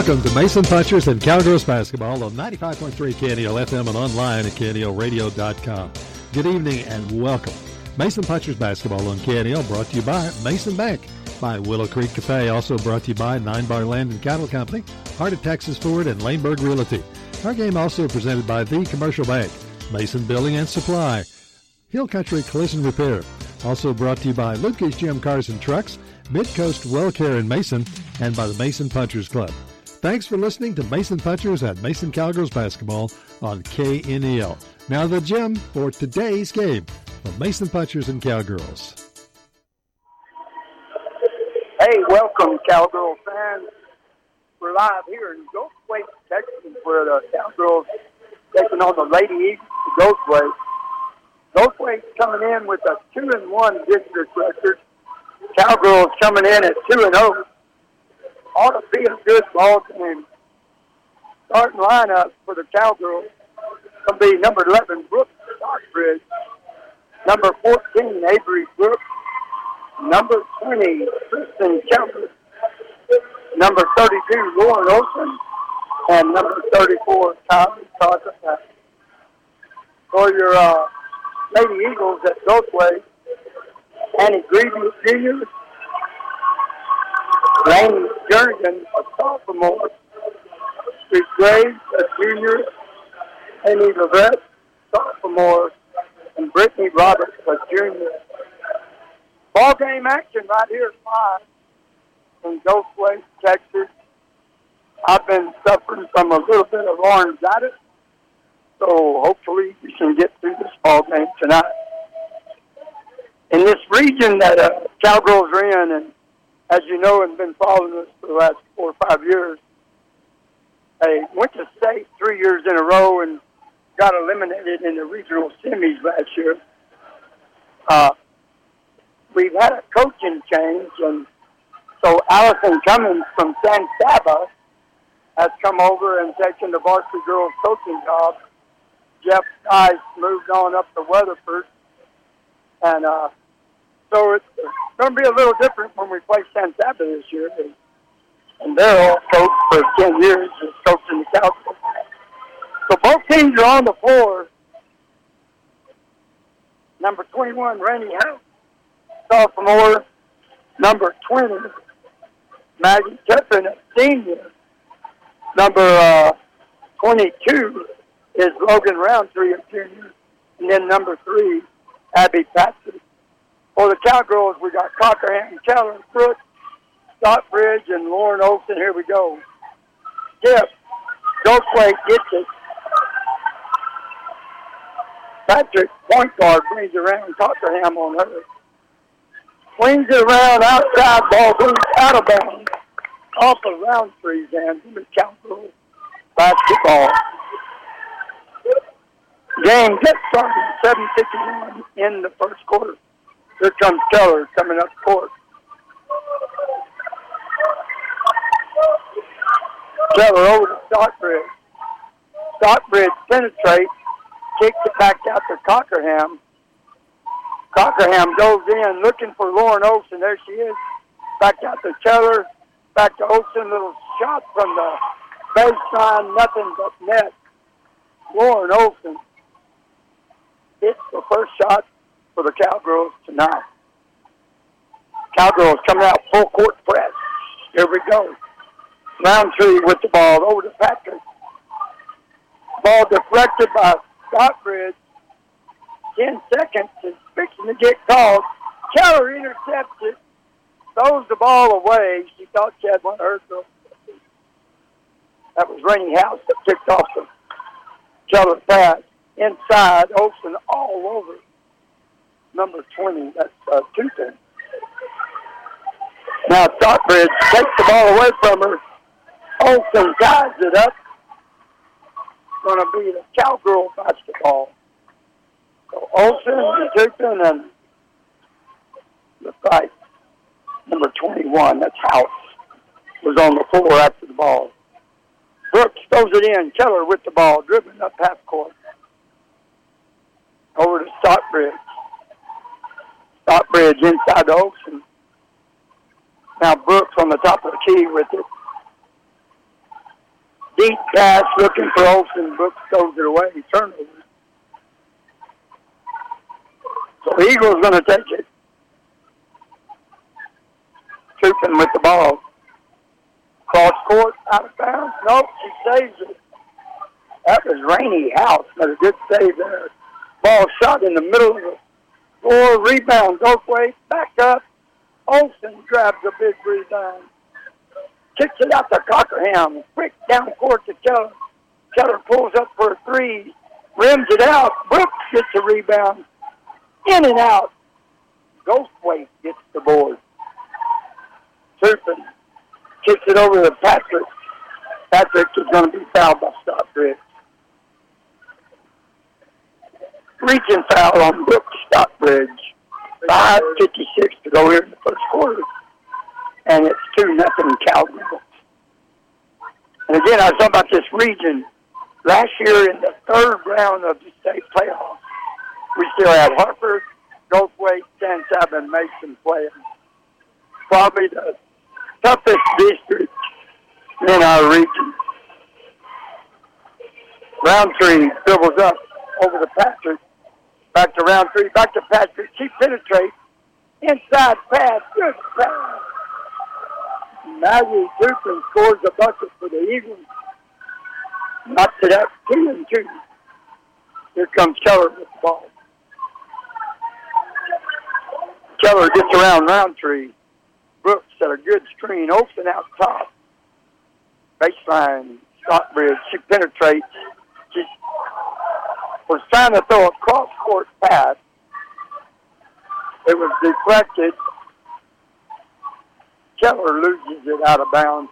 Welcome to Mason Punchers and Cowgirls Basketball on 95.3 KNEL FM and online at KNELradio.com. Good evening and welcome. Mason Punchers Basketball on KNEL brought to you by Mason Bank, by Willow Creek Cafe, also brought to you by Nine Bar Land and Cattle Company, Heart of Texas Ford, and Laneburg Realty. Our game also presented by The Commercial Bank, Mason Building and Supply, Hill Country Collision Repair, also brought to you by Lucas Jim Cars and Trucks, Midcoast Well Care in Mason, and by the Mason Punchers Club. Thanks for listening to Mason Punchers at Mason Cowgirls Basketball on KNEL. Now the gym for today's game of Mason Punchers and Cowgirls. Hey, welcome, Cowgirl fans. We're live here in Goldthwaite, Texas, where the Cowgirls taking on the Lady Eagles, Goldthwaite. Goldthwaite's coming in with a two and one district record. Cowgirls coming in at two and zero. Oh ought to be a good ball game. Starting lineup for the Cowgirls will be number 11, Brooks Stockbridge, number 14, Avery Brooks, number 20, Kristen Chambers, number 32, Lauren Olson, and number 34, Tommy Carter. For your uh, Lady Eagles at Goldthwaite, Annie Greavy Jr., Lane Jernigan, a sophomore, Steve Graves, a junior, Amy Levette, sophomore, and Brittany Roberts, a junior. Ball game action right here in Goldthwaite, Texas. I've been suffering from a little bit of laryngitis, so hopefully we can get through this ball game tonight. In this region that uh, Cowgirls are in, and as you know, and been following us for the last four or five years. They went to state three years in a row and got eliminated in the regional semis last year. Uh, we've had a coaching change, and so Allison Cummins from San Saba has come over and taken the varsity girls coaching job. Jeff Tice moved on up to Weatherford, and uh, so it's going to be a little different when we play San Saba this year. And, they're all coached for 10 years, just coaching the Cowboys. So both teams are on the floor. Number 21, Randy House, sophomore. Number 20, Maggie Turpin, senior. Number uh, 22 is Logan Roundtree, a junior. And then number three, Abby Patrick, for the Cowgirls, we got Cockerham, Keller, Brooks, Stockbridge, and Lauren Olson. Here we go. Tip. Goldthwaite gets it. Patrick, point guard, brings around Cockerham on her. Swings it around outside, ball goes out of bounds. off of Roundtree's hands in the Cowgirls basketball. Game gets started 7.51 in the first quarter. Here comes Keller coming up court. Keller over to Stockbridge. Stockbridge penetrates, kicks it back out to Cockerham. Cockerham goes in looking for Lauren Olson. There she is. Back out to Keller. Back to Olson. Little shot from the baseline. Nothing but net. Lauren Olson hits the first shot for the Cowgirls tonight. Cowgirls coming out full court press. Here we go. Roundtree with the ball over to Patrick. Ball deflected by Stockbridge. Ten seconds is fixing to get called. Keller intercepts it, throws the ball away. She thought she had one of. That was Rainey House that picked off the Keller pass. Inside, Olson all over number 20. That's uh, Turpin. Now Stockbridge takes the ball away from her. Olson ties it up. Going to be the cowgirl basketball. So Olson, Turpin, and the fight number 21. That's House was on the floor after the ball. Brooks throws it in. Keller with the ball, dribbling up half court. Over to Stockbridge. Stockbridge inside the Olson. Now Brooks on the top of the key with it. Deep pass looking for Olson. Brooks throws it away. Turnover. So Eagles going to take it. Trooping with the ball. Cross court, out of bounds. Nope, she saves it. That was Rainey House. But a good save there. Ball shot in the middle of the floor. Rebound, goes way, back up. Olson grabs a big rebound. Kicks it out to Cockerham. Quick down court to Keller. Keller pulls up for a three. Rims it out. Brooks gets a rebound. In and out. Goldthwaite gets the board. Turpin kicks it over to Patrick. Patrick is going to be fouled by Stockbridge. Reaching foul on Brooks Stockbridge. 5.56 to go here in the first quarter. And it's 2 nothing Cowgirls. And again, I was talking about this region. Last year in the third round of the state playoffs, we still had Harper, Goldthwaite, San Saba, and Mason playing. Probably the toughest district in our region. Roundtree dribbles up over the Patrick. Back to Roundtree. Back to Patrick. She penetrates. Inside pass. Good pass. Maggie Turpin scores a bucket for the Eagles. Knocks it up two and two. Here comes Keller with the ball. Keller gets around Roundtree. Brooks at a good screen. Olson out top. Baseline. Stockbridge. She penetrates. She was trying to throw a cross-court pass. It was deflected. Keller loses it out of bounds.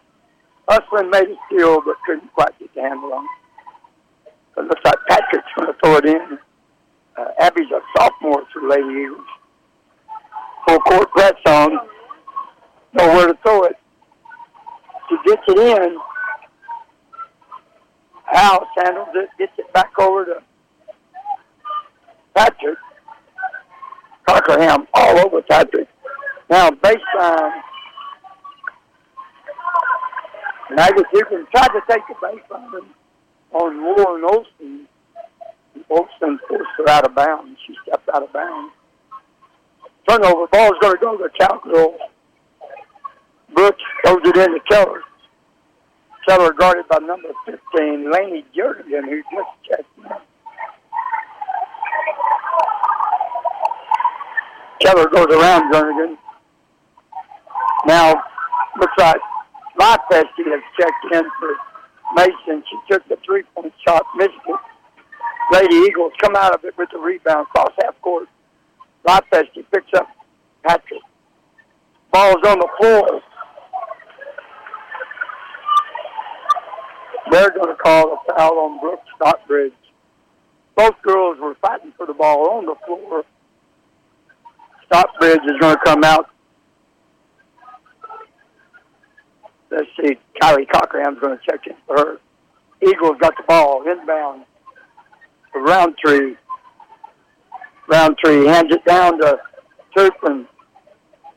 Usland made a steal, but couldn't quite get the handle on it. It looks like Patrick's going to throw it in. Uh, Abby's a sophomore for Lady Eagles. Full court press on. Nowhere to throw it. She gets it in. House handles it, gets it back over to Patrick. Cockerham all over Patrick. Now baseline. Nagus Houston tried to take the baseline on Lauren Olson. Olson forced her out of bounds. She stepped out of bounds. Turnover. Ball's going to go to Cowgirls. Brooks throws it into Keller. Keller guarded by number 15, Laney Jernigan, who just checked in. Keller goes around Jernigan. Now, looks like Lifesty has checked in for Mason. She took the three-point shot, missed it. Lady Eagles come out of it with the rebound, cross half court. Lifesty picks up Patrick. Ball's on the floor. they're going to call a foul on Brooke Stockbridge. Both girls were fighting for the ball on the floor. Stockbridge is going to come out. Let's see, Kylie Cockerham's going to check in for her. Eagles got the ball inbound Roundtree. Roundtree hands it down to Turpin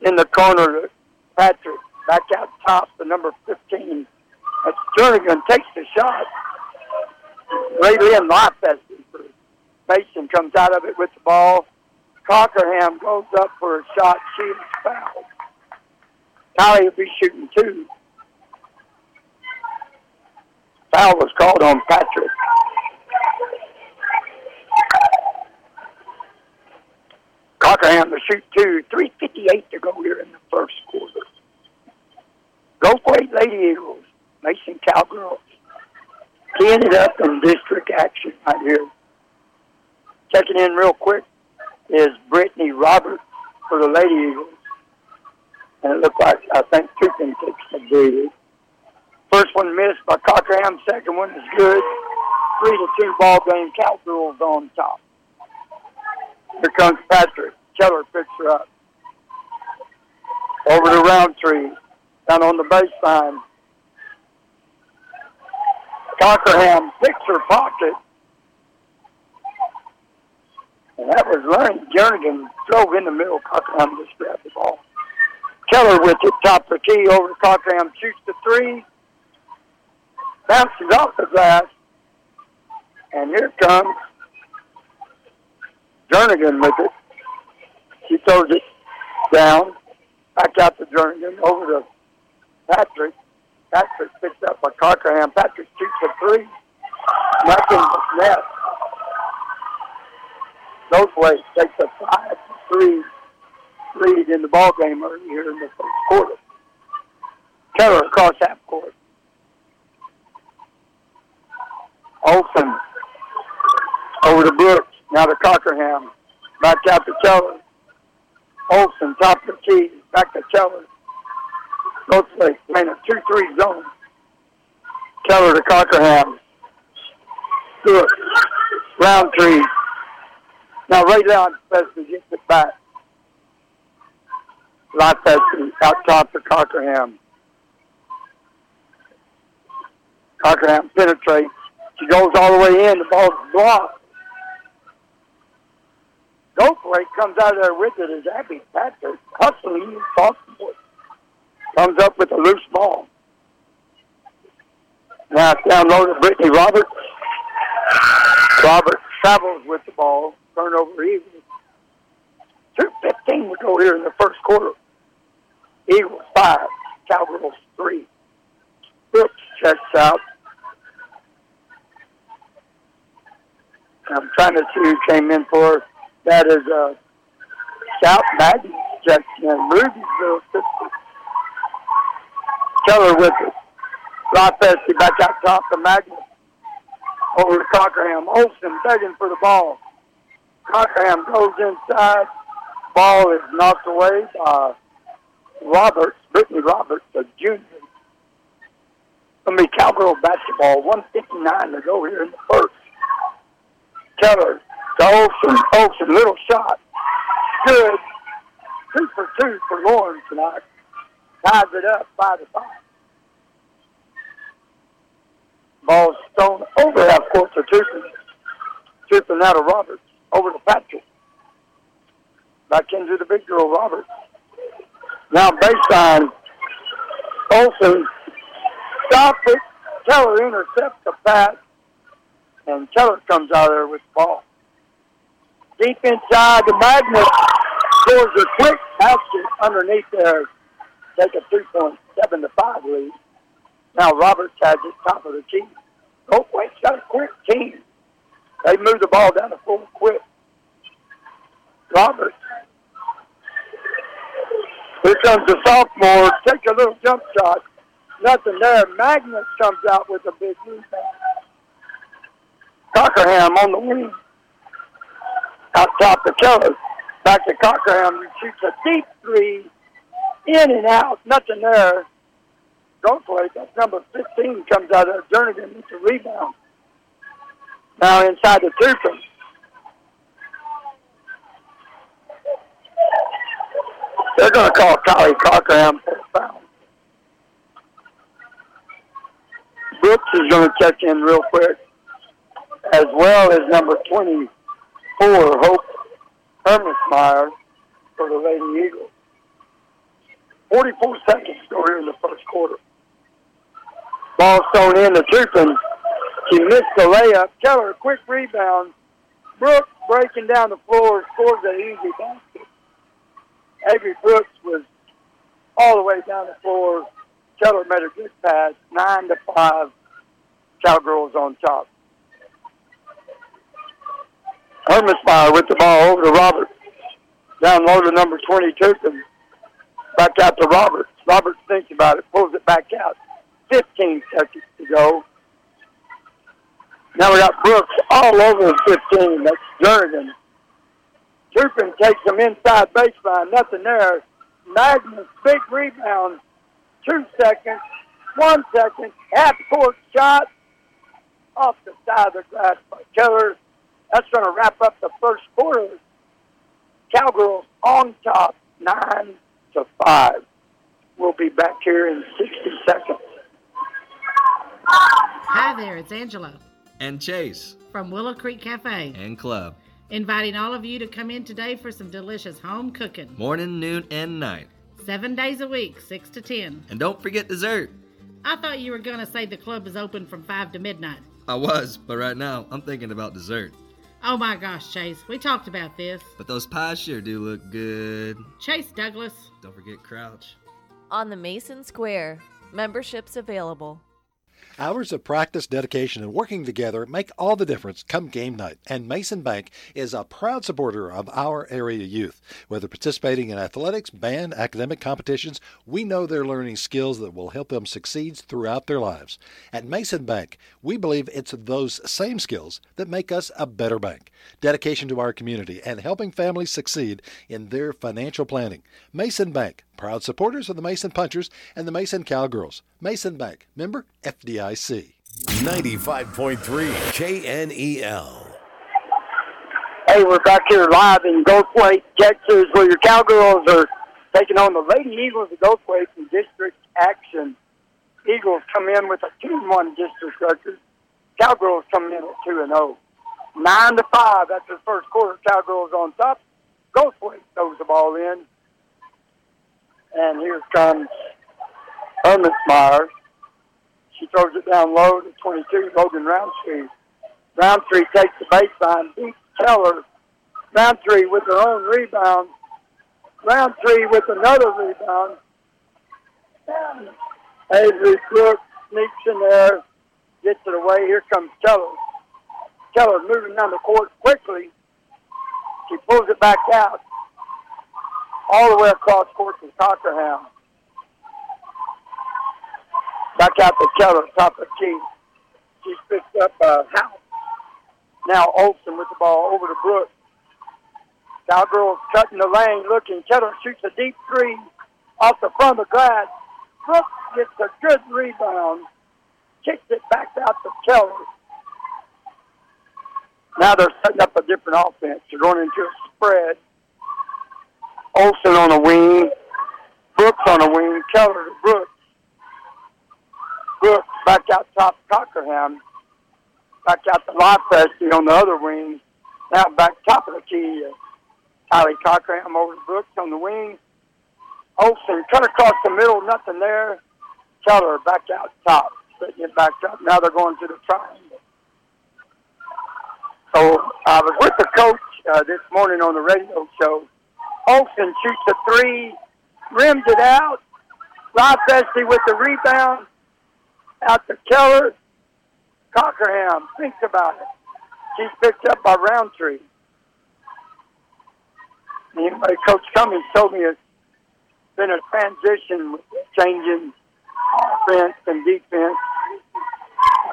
in the corner. Patrick back out top, the number 15. That's Jernigan takes the shot. In life for Mason comes out of it with the ball. Cockerham goes up for a shot. She is fouled. Kylie will be shooting two. Foul was called on Patrick. Cockerham to shoot two. 3.58 to go here in the first quarter. Go Great Lady Eagles. Mason Cowgirls. Teeing it up in district action right here. Checking in real quick is Brittany Roberts for the Lady Eagles. And it looked like, I think, Turpin takes the lead. First one missed by Cockerham. Second one is good. Three to two ball game. Cowgirls on top. Here comes Patrick. Keller picks her up. Over to Roundtree. Down on the baseline. Cockerham picks her pocket. And that was Larry Jernigan drove in the middle. Cockerham just grabbed the ball. Keller with it, top of the key over to Cockerham, shoots the three bounces off the glass, and here comes Jernigan with it. She throws it down, back out to Jernigan, over to Patrick. Patrick picks up by Cockerham. Patrick shoots a three. Nothing but net. Those ways takes a five three lead in the ball game early here in the first quarter. Keller across half court. Olson over to Brooks. Now to Cockerham. Back out to Keller. Olson, top of the key. Back to Keller. Both play playing a 2-3 zone. Keller to Cockerham. Good. Roundtree. Now right down Festy gets it back. Lot Festy out top to Cockerham. Cockerham penetrates. She goes all the way in. The ball's blocked. Goldthwaite comes out of there with it as Abby Patrick hustling sophomore. Comes up with a loose ball. Now it's down low to Brittany Roberts. Roberts travels with the ball. Turnover Eagles. 2.15 to go here in the first quarter. Eagles 5. Cowgirls 3. Brooks checks out. I'm trying to see who came in for. That is uh, South Maggie Jackson and Ruby's sister. Keller with it. Rothfesti back out top to Magnus. Over to Cockerham. Olson begging for the ball. Cockerham goes inside. Ball is knocked away by Roberts, Brittany Roberts, a junior. Gonna be Cowgirl basketball. 159 to go here in the first. Keller to Olson. Olson, little shot. Good. Two for two for Lauren tonight. Ties it up five to five. Ball thrown over half court to Turpin. Turpin out of Roberts. Over to Patrick. Back into the big girl, Roberts. Now baseline. Olson stops it. Keller intercepts the pass and Keller comes out there with the ball. Deep inside, the Magnus scores a quick basket underneath there. Take a 3.7 to 5 lead. Now Roberts has it top of the key. Oakwake's got a quick team. They move the ball down the full quick. Roberts. Here comes the sophomore. Take a little jump shot. Nothing there. Magnus comes out with a big rebound. Cockerham on the wing. Out top to Keller. Back to Cockerham. He shoots a deep three. In and out. Nothing there. Goldthwaite, that's number 15, comes out of Jernigan. It's a rebound. Now inside the Turpin. They're going to call Kylie Cockerham for a foul. Brooks is going to check in real quick, as well as number 24, Hope Hermesmeyer for the Lady Eagles. 44 seconds to go here in the first quarter. Ball thrown in to Turpin. She missed the layup. Keller, quick rebound. Brooks breaking down the floor, scores an easy basket. Avery Brooks was all the way down the floor. Keller made a good pass. Nine to five. Cowgirls on top. Hermesmeyer with the ball over to Roberts. Down low to number 22. Back out to Roberts. Roberts thinks about it, pulls it back out. 15 seconds to go. Now we got Brooks all over the 15. That's Jernigan. Turpin takes him inside baseline. Nothing there. Magnus, big rebound. Two seconds. One second. Half court shot. Off the side of the glass by Keller. That's going to wrap up the first quarter. Cowgirls on top. Nine to five. We'll be back here in 60 seconds. Hi there, it's Angela and Chase from Willow Creek Cafe and Club. Inviting all of you to come in today for some delicious home cooking. Morning, noon, and night. Seven days a week, 6 to 10. And don't forget dessert. I thought you were going to say the club is open from 5 to midnight. I was, but right now I'm thinking about dessert. Oh my gosh, Chase, we talked about this. But those pies sure do look good. Chase Douglas. Don't forget Crouch. On the Mason Square, memberships available. Hours of practice, dedication, and working together make all the difference come game night. And Mason Bank is a proud supporter of our area youth. Whether participating in athletics, band, academic competitions, we know they're learning skills that will help them succeed throughout their lives. At Mason Bank, we believe it's those same skills that make us a better bank. Dedication to our community and helping families succeed in their financial planning. Mason Bank, proud supporters of the Mason Punchers and the Mason Cowgirls. Mason Bank, member FDIC. 95.3 KNEL. Hey, we're back here live in Goldthwaite, Texas, where your Cowgirls are taking on the Lady Eagles of Goldthwaite in district action. Eagles come in with a 2-1 district record. Cowgirls come in at 2 and 0. 9 to 5 after the first quarter. Cowgirls on top. Goldthwaite throws the ball in. And here comes Hermesmeyer. She throws it down low to 22, Logan Roundtree. Roundtree takes the baseline, beats Keller. Roundtree with her own rebound. Roundtree with another rebound. And Avery Brooks sneaks in there, gets it away. Here comes Keller. Keller moving down the court quickly. She pulls it back out all the way across court to Cockerham. Back out to Keller, top of the key. She's picked up uh, House. Now Olson with the ball over to Brooks. Cowgirls cutting the lane, looking. Keller shoots a deep three off the front of the glass. Brooks gets a good rebound, kicks it back out to Keller. Now they're setting up a different offense. They're going into a spread. Olson on the wing, Brooks on the wing, Keller to Brooks. Brooks back out top Cockerham. Back out to Lafayette on the other wing. Now back top of the key. Uh, Kylie Cockerham over to Brooks on the wing. Olson cut across the middle, nothing there. Keller back out top, setting it back up. Now they're going to the triangle. So I was with the coach uh, this morning on the radio show. Olson shoots a three, rims it out. Rob Festy with the rebound. Out to Keller. Cockerham thinks about it. She's picked up by Roundtree. Anyway, Coach Cummings told me it's been a transition with changing offense and defense.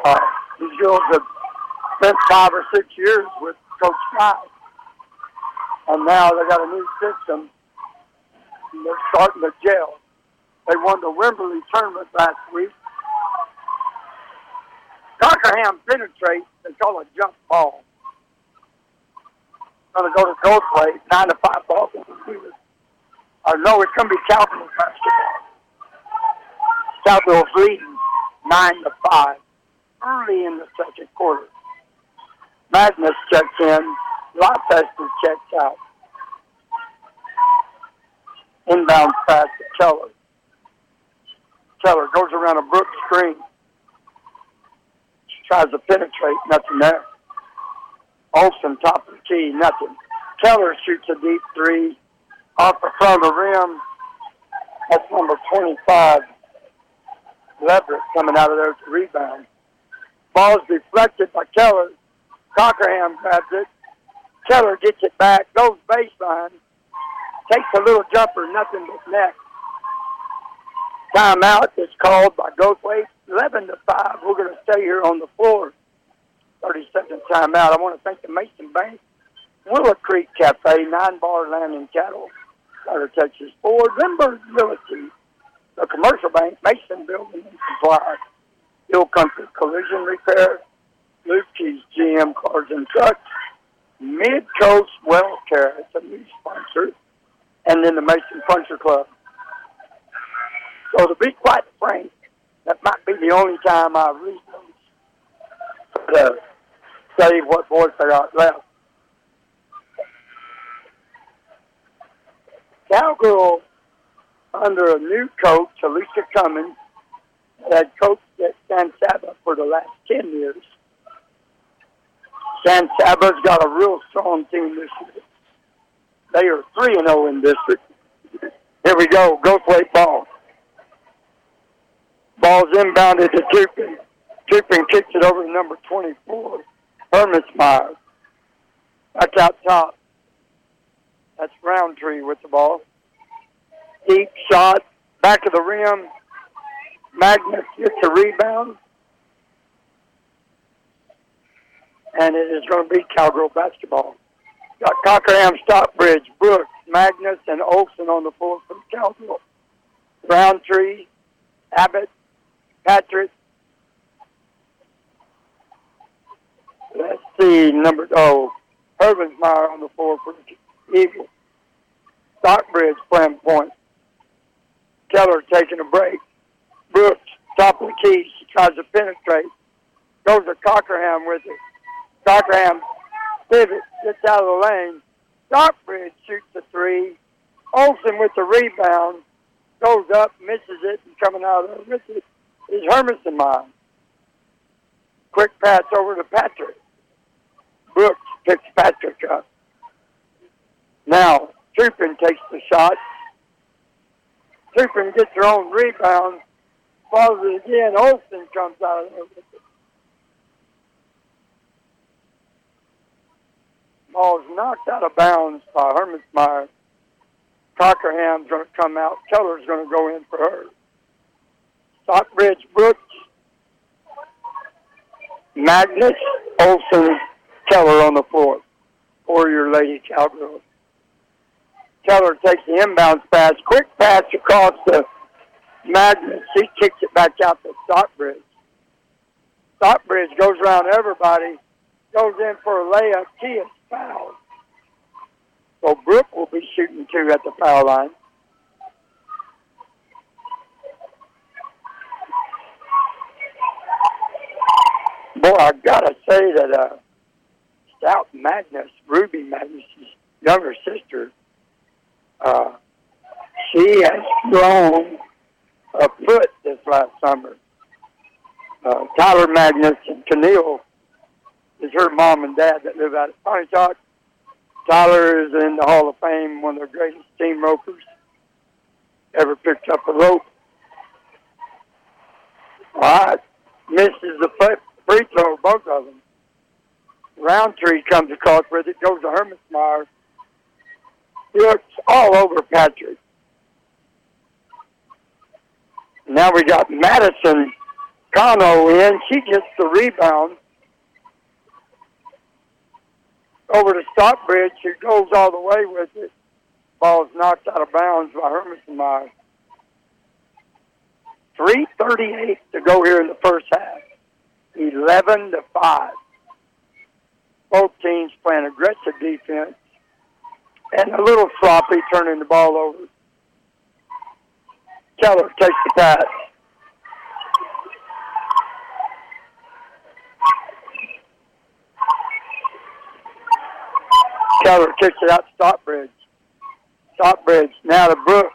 Uh, these girls have spent five or six years with Coach Scott. And now they got a new system. And they're starting to gel. They won the Wimberley tournament last week. Cockerham penetrates. They call it jump ball. Going to go to Goldthwaite, 9 to 5 ball. Or no, it's going to be Calvin basketball. Southville's leading 9 to 5 early in the second quarter. Magnus checks in. Rochester checks out. Inbound pass to Keller. Keller goes around a brook screen. Tries to penetrate, nothing there. Olson, top of the key, nothing. Keller shoots a deep three off the front of the rim. That's number 25. Leverett coming out of there to rebound. Ball's deflected by Keller. Cockerham grabs it. Keller gets it back, goes baseline, takes a little jumper, nothing but net. Timeout is called by Goldthwaite. 11 to 5. We're going to stay here on the floor. 30 second timeout. I want to thank the Mason Bank, Willow Creek Cafe, Nine Bar Land and Cattle, Carter, Texas Ford, Lindbergh Realty, the Commercial Bank, Mason Building and Supply, Hill Country Collision Repair, Lukey's GM Cars and Trucks, Mid Coast Well Care, it's a new sponsor, and then the Mason Puncher Club. So to be quite frank, that might be the only time I those to save what voice I got left. Cowgirl, under a new coach, Alicia Cummins, had coached at San Saba for the last 10 years. San Saba's got a real strong team this year. They are 3 and 0 in district. Here we go. Go play ball. Ball's inbounded to Turpin. Turpin kicks it over to number 24, Hermesmeyer. That's out top. That's Roundtree with the ball. Deep shot, back of the rim. Magnus gets a rebound. And it is going to be Cowgirl basketball. Got Cockerham, Stockbridge, Brooks, Magnus, and Olson on the floor for Cowgirl. Roundtree, Abbott, Patrick. Let's see, number, oh, Hermesmeyer on the floor for Eagles. Stockbridge playing point. Keller taking a break. Brooks, top of the key. She tries to penetrate. Goes to Cockerham with it. Cockerham pivot, gets out of the lane. Stockbridge shoots the three. Olson with the rebound. Goes up, misses it, and coming out of it is Hermanson Quick pass over to Patrick. Brooks picks Patrick up. Now, Turpin takes the shot. Turpin gets her own rebound. Falls it again. Olson comes out of there. Ball's knocked out of bounds by Hermesmeyer. Cockerham's going to come out. Keller's going to go in for her. Stockbridge Brooks, Magnus, Olson, Keller on the floor for your Lady Cowgirls. Keller takes the inbounds pass, quick pass across the Magnus. He kicks it back out to Stockbridge. Stockbridge goes around everybody, goes in for a layup. She is fouled. So Brooke will be shooting two at the foul line. Boy, I gotta say that uh, Stout Magnus, Ruby Magnus' younger sister, uh, she has grown a foot this last summer. Uh, Tyler Magnus and Keneal is her mom and dad that live out at Pontotoc. Tyler is in the Hall of Fame, one of the greatest team ropers ever picked up a rope. All right, misses the foot free throw, both of them. Roundtree comes across with it, goes to Hermesmeyer. He looks all over Patrick. Now we got Madison Cano in. She gets the rebound over to Stockbridge, who goes all the way with it. Ball's knocked out of bounds by Hermesmeyer. 3.38 to go here in the first half. 11 to 5. Both teams playing aggressive defense and a little sloppy turning the ball over. Keller takes the pass. Keller kicks it out to Stockbridge. Stockbridge now to Brooks.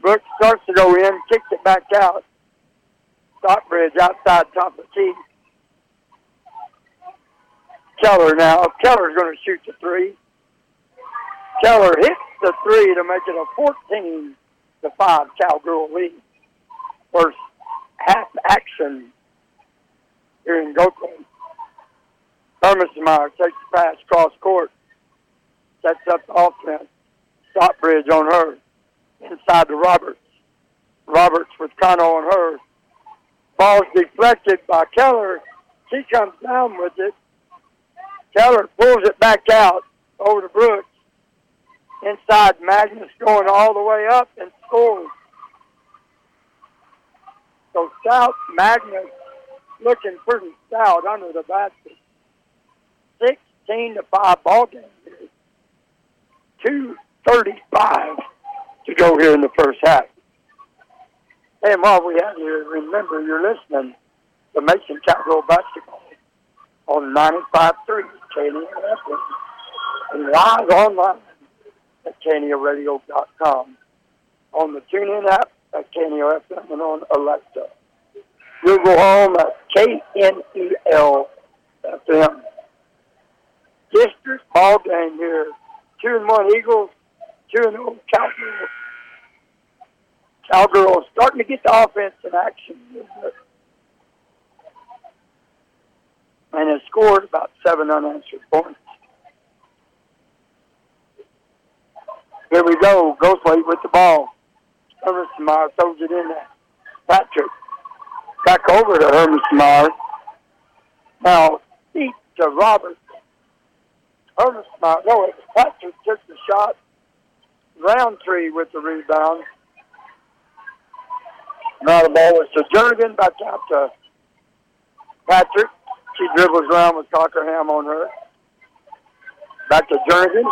Brooks starts to go in, kicks it back out. Stockbridge outside top of the key. Keller now. Oh, Keller's going to shoot the three. Keller hits the three to make it a 14 to 5 Cowgirl lead. First half action here in Goatland. Hermesmeyer takes the pass cross court. Sets up the offense. Stockbridge on her. Inside to Roberts. Roberts with Connor on her. Ball's deflected by Keller. She comes down with it. Keller pulls it back out over to Brooks. Inside, Magnus going all the way up and scores. So South Magnus looking pretty stout under the basket. 16 to 5 ball game. 235 to go here in the first half. And while we have you, remember you're listening to Mason Cowgirl Basketball on 95.3 KNFM and live online at KNELradio.com, on the TuneIn app at KNEL FM and on Alexa. Google Home at KNEL FM. District ball game here. Two and one Eagles, two and oh one Cowgirls. Cowgirls starting to get the offense in action. And has scored about seven unanswered points. Here we go. Goldthwaite with the ball. Hermesmeyer throws it in there. Patrick back over to Hermesmeyer. Now, deep to Roberts. Hermesmeyer, no, it was Patrick took the shot. Roundtree with the rebound. Now the ball is to Jernigan, back out to Patrick. She dribbles around with Cockerham on her. Back to Jernigan.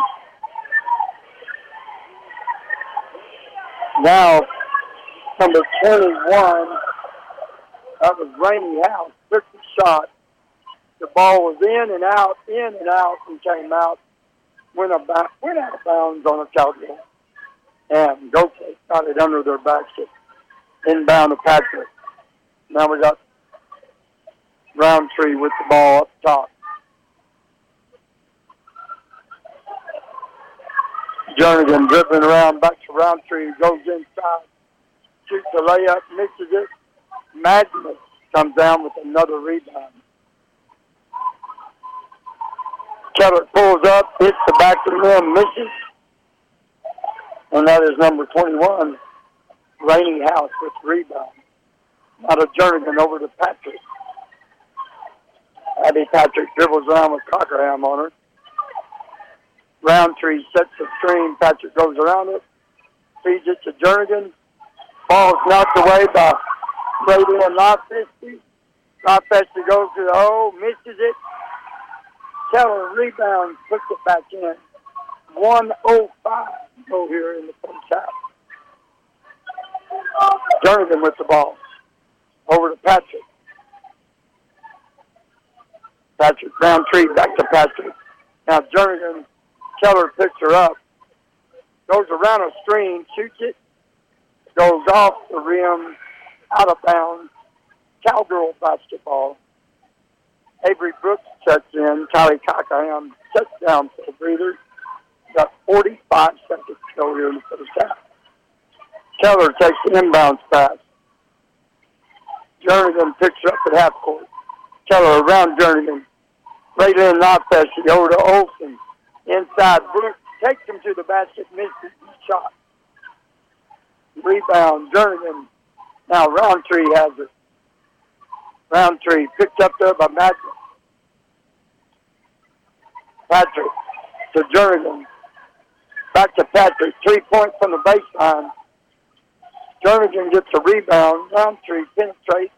Now, number 21, that was Rainey House, took the shot. The ball was in and out, in and out, and came out. Went, about, went out of bounds on a Cowgirl. And Goat got it under their basket. Inbound to Patrick. Now we got Roundtree with the ball up top. Jernigan dribbling around back to Roundtree, goes inside, shoots a layup, misses it. Magnus comes down with another rebound. Keller pulls up, hits the back of the rim, misses. And that is number 21, Rainey House with rebound. Out of Jernigan over to Patrick. Abby Patrick dribbles around with Cockerham on her. Roundtree sets the screen. Patrick goes around it. Feeds it to Jernigan. Ball's knocked away by Brady and Lofesty. Lofesty goes to the hole, misses it. Keller rebounds, puts it back in. 105 go here in the first half. Jernigan with the ball. Over to Patrick. Patrick Roundtree back to Patrick. Now Jernigan, Keller picks her up. Goes around a screen, shoots it. Goes off the rim, out of bounds. Cowgirl basketball. Avery Brooks sets in. Kylie Cockerham sets down for the breather. Got 45 seconds to go here in the first half. Keller takes the inbounds pass. Jernigan picks her up at half court. Keller around Jernigan. Right in Notfest, over to Olson. Inside, Brooks takes him to the basket, misses the shot. Rebound, Jernigan. Now Roundtree has it. Roundtree picked up there by Magnus. Patrick to Jernigan. Back to Patrick. Three points from the baseline. Jernigan gets a rebound. Roundtree penetrates,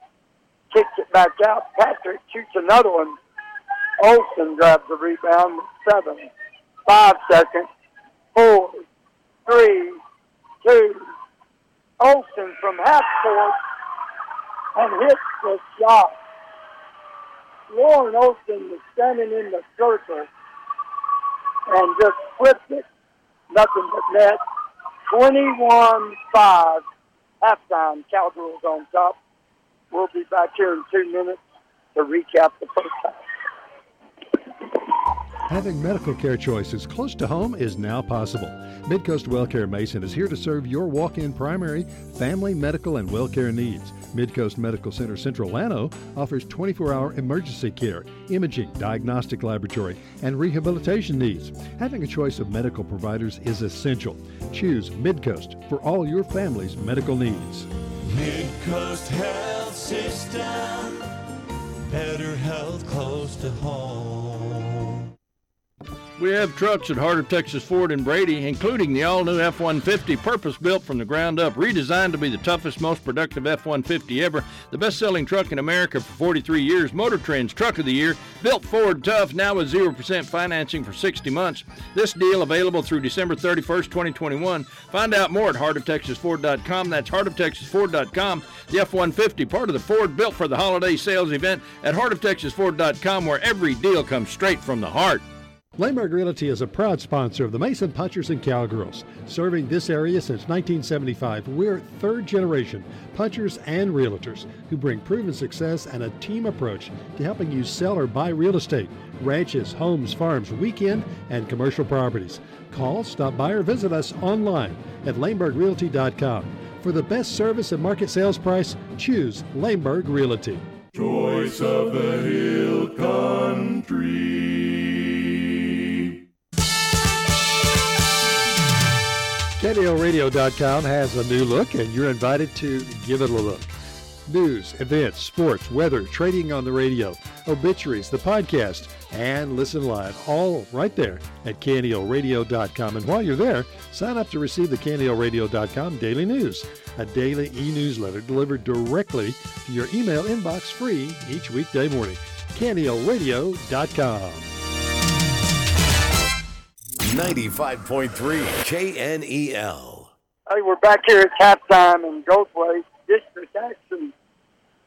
kicks it back out. Patrick shoots another one. Olson grabs the rebound seven. Five seconds. Four, three, two. Olson from half court and hits the shot. Lauren Olson was standing in the circle and just flipped it. Nothing but net. 21-5 halftime. Cowgirls on top. We'll be back here in two minutes to recap the first half. Having medical care choices close to home is now possible. Midcoast WellCare Mason is here to serve your walk-in primary, family, medical, and well care needs. Midcoast Medical Center Central Llano offers 24-hour emergency care, imaging, diagnostic laboratory, and rehabilitation needs. Having a choice of medical providers is essential. Choose Midcoast for all your family's medical needs. Midcoast Health System. Better health close to home. We have trucks at Heart of Texas Ford and Brady, including the all new F 150, purpose built from the ground up, redesigned to be the toughest, most productive F 150 ever, the best selling truck in America for 43 years, Motor Trend's Truck of the Year, built Ford tough, now with 0% financing for 60 months. This deal available through December 31st, 2021. Find out more at heartoftexasford.com. That's heartoftexasford.com. The F 150, part of the Ford built for the holiday sales event at heartoftexasford.com, where every deal comes straight from the heart. Lehmberg Realty is a proud sponsor of the Mason Punchers and Cowgirls. Serving this area since 1975, we're third generation punchers and realtors who bring proven success and a team approach to helping you sell or buy real estate, ranches, homes, farms, weekend, and commercial properties. Call, stop by, or visit us online at lehmbergrealty.com. For the best service and market sales price, choose Lehmberg Realty. Choice of the Hill Country. KNELradio.com has a new look, and you're invited to give it a look. News, events, sports, weather, trading on the radio, obituaries, the podcast, and listen live, all right there at KNELradio.com. And while you're there, sign up to receive the KNELradio.com daily news, a daily e-newsletter delivered directly to your email inbox free each weekday morning. KNELradio.com. 95.3 KNEL. Hey, we're back here at halftime in Goldthwaite, District Action,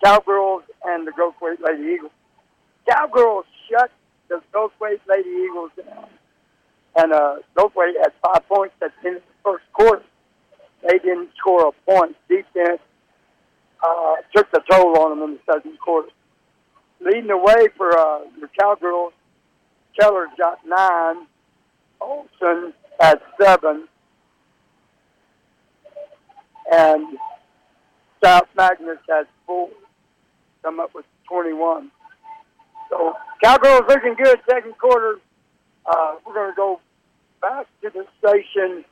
Cowgirls and the Goldthwaite Lady Eagles. Cowgirls shut the Goldthwaite Lady Eagles down. And uh, Goldthwaite had five points at the end of the first quarter. They didn't score a point. Defense uh, took the toll on them in the second quarter. Leading the way for uh, the Cowgirls, Keller's got nine. Olson had seven. And South Magnus had four. Come up with 21. So Cowgirls looking good second quarter. Uh, we're going to go back to the station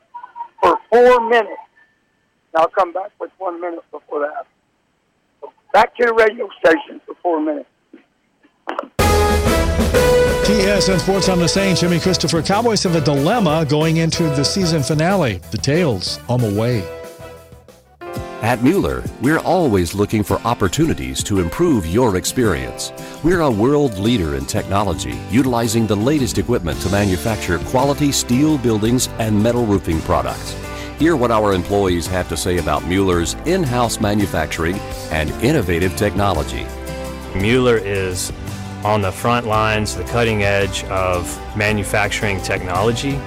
for four minutes. And I'll come back with one minute before that. So back to the radio station for four minutes. TSN Sports on the Saint, Jimmy Christopher. Cowboys have a dilemma going into the season finale. The tails on the way. At Mueller, we're always looking for opportunities to improve your experience. We're a world leader in technology, utilizing the latest equipment to manufacture quality steel buildings and metal roofing products. Hear what our employees have to say about Mueller's in house manufacturing and innovative technology. Mueller is on the front lines, the cutting edge of manufacturing technology.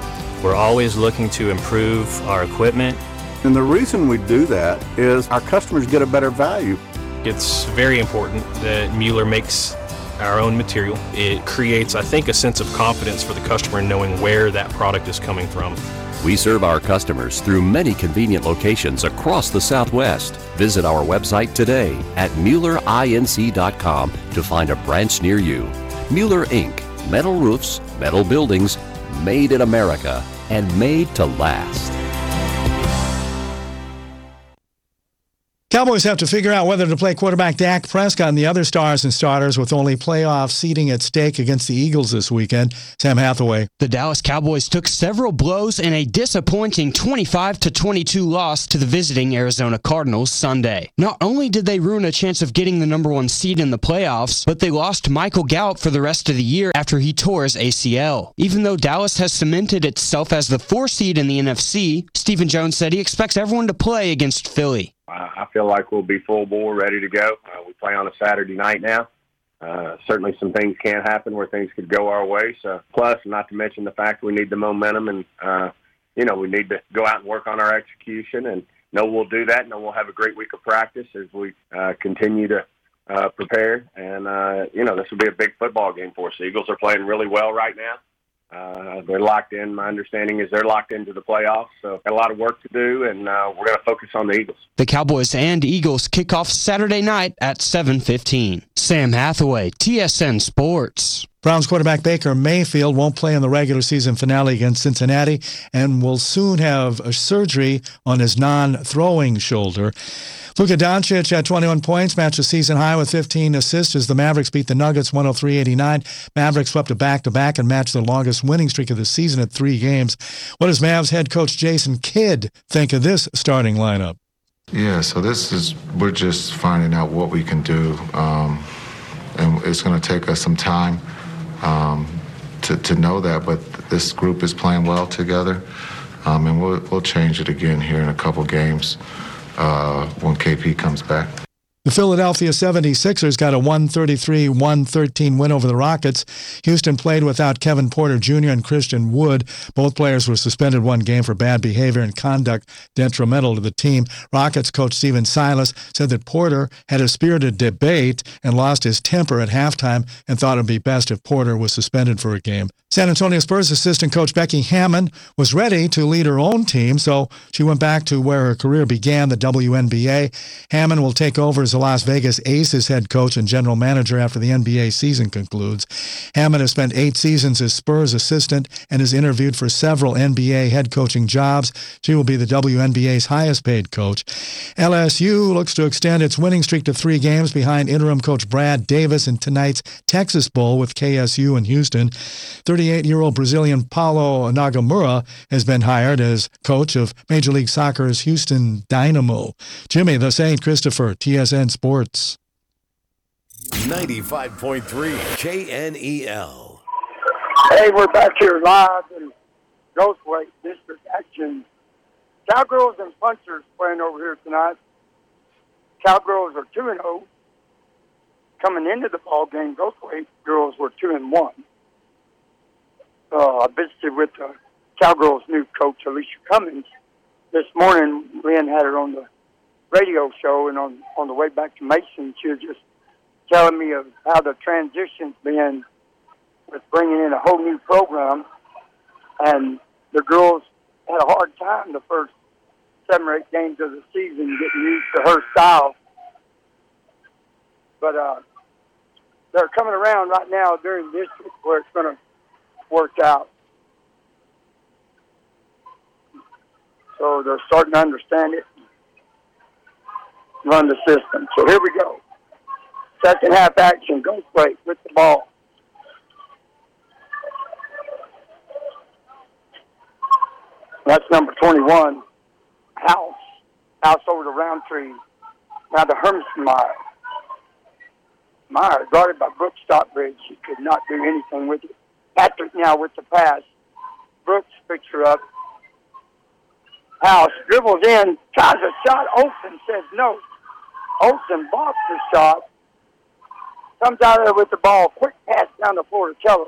We're always looking to improve our equipment. And the reason we do that is our customers get a better value. It's very important that Mueller makes our own material. It creates, I think, a sense of confidence for the customer in knowing where that product is coming from. We serve our customers through many convenient locations across the Southwest. Visit our website today at MuellerINC.com to find a branch near you. Mueller Inc. Metal roofs, metal buildings, made in America, and made to last. Cowboys have to figure out whether to play quarterback Dak Prescott and the other stars and starters with only playoff seeding at stake against the Eagles this weekend. Sam Hathaway. The Dallas Cowboys took several blows in a disappointing 25 to 22 loss to the visiting Arizona Cardinals Sunday. Not only did they ruin a chance of getting the number 1 seed in the playoffs, but they lost Michael Gallup for the rest of the year after he tore his ACL. Even though Dallas has cemented itself as the 4 seed in the NFC, Stephen Jones said he expects everyone to play against Philly. I feel like we'll be full bore, ready to go. Uh, we play on a Saturday night now. Uh, certainly, some things can happen where things could go our way. So, plus, not to mention the fact we need the momentum, and uh, you know, we need to go out and work on our execution. And know we'll do that. Know we'll have a great week of practice as we uh, continue to uh, prepare. And uh, you know, this will be a big football game for us. The Eagles are playing really well right now. Uh, they're locked in. My understanding is they're locked into the playoffs, so a lot of work to do, and uh, we're going to focus on the Eagles. The Cowboys and Eagles kick off Saturday night at 7:15. Sam Hathaway, TSN Sports. Browns quarterback Baker Mayfield won't play in the regular season finale against Cincinnati and will soon have a surgery on his non-throwing shoulder. Luka Doncic had 21 points, matched a season high with 15 assists as the Mavericks beat the Nuggets 103-89. Mavericks swept a back-to-back and matched their longest winning streak of the season at three games. What does Mavs head coach Jason Kidd think of this starting lineup? Yeah, so this is we're just finding out what we can do, um, and it's going to take us some time um, to to know that. But this group is playing well together, um, and we'll we'll change it again here in a couple games uh, when KP comes back. The Philadelphia 76ers got a 133 113 win over the Rockets. Houston played without Kevin Porter Jr. and Christian Wood. Both players were suspended one game for bad behavior and conduct detrimental to the team. Rockets coach Stephen Silas said that Porter had a spirited debate and lost his temper at halftime and thought it would be best if Porter was suspended for a game. San Antonio Spurs assistant coach Becky Hammon was ready to lead her own team, so she went back to where her career began, the WNBA. Hammon will take over as the Las Vegas Aces head coach and general manager after the NBA season concludes. Hammon has spent eight seasons as Spurs assistant and is interviewed for several NBA head coaching jobs. She will be the WNBA's highest paid coach. LSU looks to extend its winning streak to three games behind interim coach Brad Davis in tonight's Texas Bowl with KSU and Houston. 38 year old Brazilian Paulo Nagamura has been hired as coach of Major League Soccer's Houston Dynamo. Jimmy, the St. Christopher, TSN Sports. 95.3 KNEL. Hey, we're back here live in Goldthwaite District Action. Cowgirls and Punchers playing over here tonight. Cowgirls are 2 and 0. Coming into the ball game, Goldthwaite girls were 2 and 1 uh, I visited with the Cowgirls' new coach, Alicia Cummings, this morning. Lynn had her on the radio show, and on on the way back to Mason, she was just telling me of how the transition's been with bringing in a whole new program, and the girls had a hard time the first seven or eight games of the season getting used to her style. But uh, they're coming around right now during this week where it's going to work out. So they're starting to understand it, run the system. So here we go. Second half action, go play with the ball. That's number 21, House. House over to Roundtree. Now the Hermesmeyer. Meyer, guarded by Brooks Stockbridge. He could not do anything with it. Patrick now with the pass. Brooks picks her up. House dribbles in, tries a shot. Olson says no. Olson blocks the shot. Comes out there with the ball. Quick pass down the floor to Keller.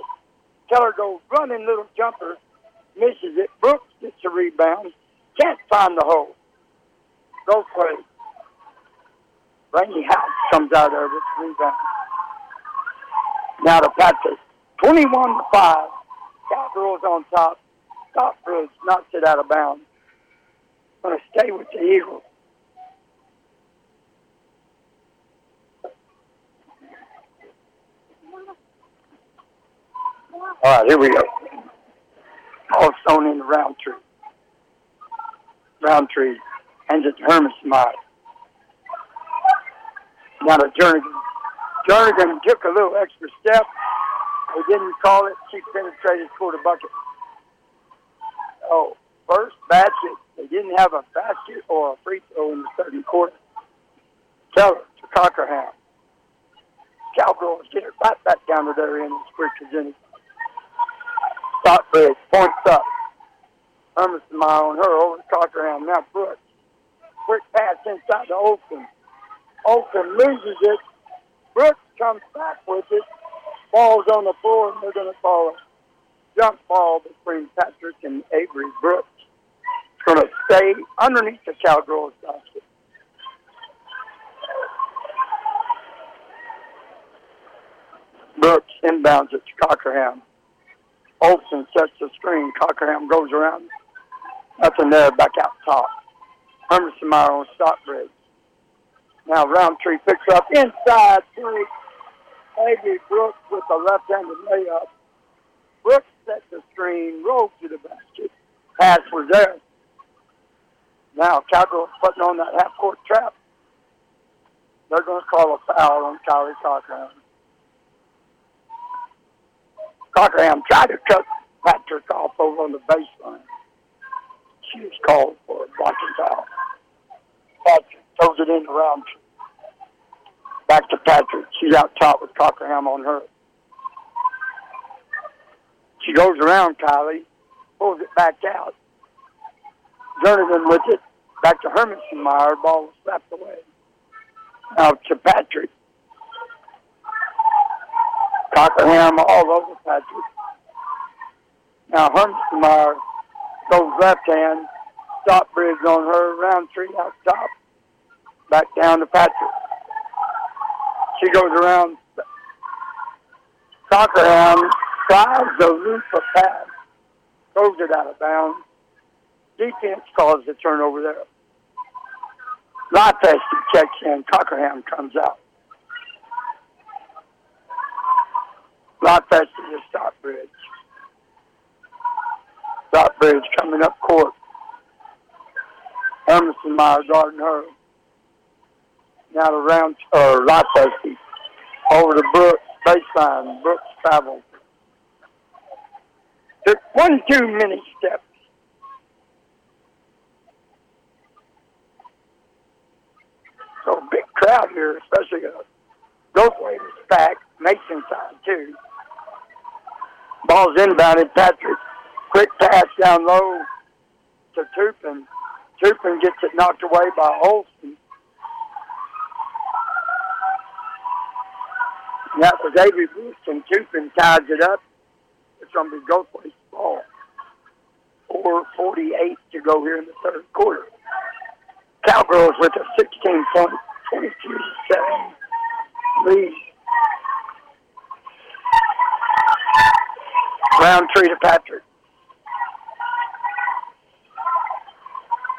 Keller goes running little jumper. Misses it. Brooks gets a rebound. Can't find the hole. Go play. Rainey House comes out there with the rebound. Now to Patrick. 21 to 5. Cowgirls on top. Stockbridge knocks it out of bounds. Going to stay with the Eagles. All right, here we go. All thrown in the Roundtree. Roundtree hands it to Hermesmeyer. Now to Jernigan. Jernigan took a little extra step. They didn't call it. She penetrated for the bucket. Oh, first basket. They didn't have a basket or a free throw in the second quarter. Keller to Cockerham. Cowgirls get it right back down to their end and quick as any. Stockbridge points up. Hermesmeyer on her over to Cockerham. Now Brooks. Quick pass inside to Olson. Olson loses it. Brooks comes back with it. Ball's on the floor, and they're going to call a jump ball between Patrick and Avery Brooks. It's going to stay underneath the Cowgirls basket. Brooks inbounds it to Cockerham. Olson sets the screen. Cockerham goes around. Nothing there, back out top. Hermesmeyer on Stockbridge. Now Roundtree picks up inside three. Avery Brooks with a left-handed layup. Brooks sets the screen, rolls to the basket. Pass was there. Now Cowgirls putting on that half-court trap. They're going to call a foul on Kylie Cockerham. Cockerham tried to cut Patrick off over on the baseline. She was called for a blocking foul. Patrick throws it in the round. Back to Patrick. She's out top with Cockerham on her. She goes around Kylie, pulls it back out. Jernigan with it. Back to Hermesmeyer Ball was slapped away. Now to Patrick. Cockerham all over Patrick. Now Hermesmeyer goes left hand. Stockbridge on her. Roundtree out top. Back down to Patrick. She goes around. Cockerham tries the loop of pass. Throws it out of bounds. Defense calls the turnover there. Lopez checks in. Cockerham comes out. Lopez to the Stockbridge. Stockbridge coming up court. Hermesmeyer guarding her. Now to round or Lopez over to Brooks baseline. Brooks travel. Took one too many steps. So big crowd here, especially uh, those ways packed. Mason side too. Ball's inbounded. Patrick, quick pass down low to Turpin. Turpin gets it knocked away by Olson. And that was Avery and Turpin ties it up. It's going to be Goldthwaite's ball. 4.48 to go here in the third quarter. Cowgirls with a 16 point, 22 7 lead. Roundtree to Patrick.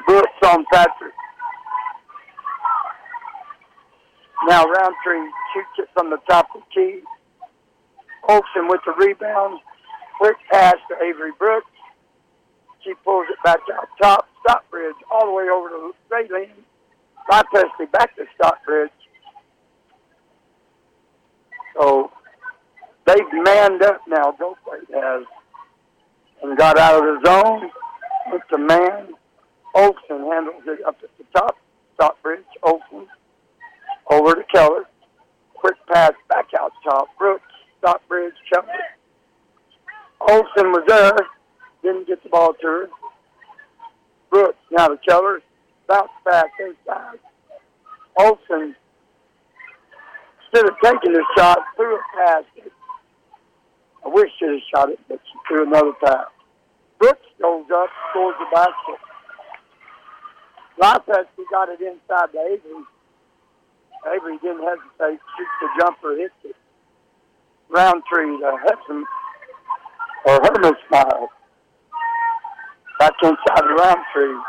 Brooks on Patrick. Now Roundtree shoots it from the top of the key. Olson with the rebound. Quick pass to Avery Brooks. She pulls it back out top. Stockbridge all the way over to Raylene. Rochester back to Stockbridge. So they've manned up now. Goldthwaite has. And got out of the zone. Went to man. Olson handles it up at the top. Stockbridge. Olson. Over to Keller. Quick pass back out top. Brooks. Stockbridge. Keller. Olson was there. Didn't get the ball to her. Brooks now to Keller. Bounce back inside. Olson, instead of taking the shot, threw a pass. I wish she'd have shot it, but she threw another pass. Brooks goes up, scores the basket. Lopez, he got it inside to Avery. Avery didn't hesitate, shoots the jumper, hits it. Roundtree to Hudson, or Herman Smile. Back inside the Roundtree.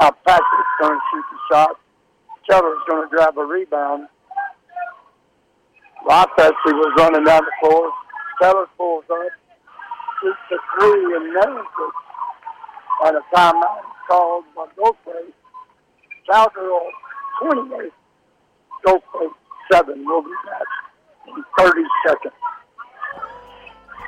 Now Patrick's going to shoot the shot. Keller's going to grab a rebound. Lopez was running down the floor. Pulls up, the three. And a timeout is called by Goldthwaite. Cowgirl 28, Go seven. We'll be back in 30 seconds.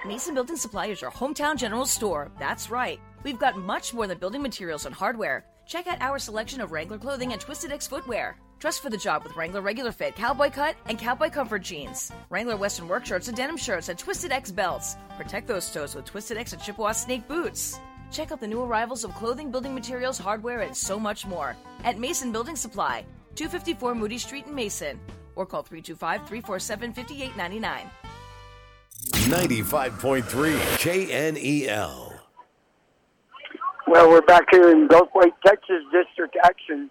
Mason Building Supply is your hometown general store. That's right. We've got much more than building materials and hardware. Check out our selection of Wrangler clothing and Twisted X footwear. Dress for the job with Wrangler Regular Fit, Cowboy Cut, and Cowboy Comfort jeans. Wrangler Western work shirts and denim shirts and Twisted X belts. Protect those toes with Twisted X and Chippewa Snake boots. Check out the new arrivals of clothing, building materials, hardware, and so much more at Mason Building Supply, 254 Moody Street in Mason, or call 325 347 5899. 95.3 KNEL. Well, we're back here in Goldthwaite, Texas District Action.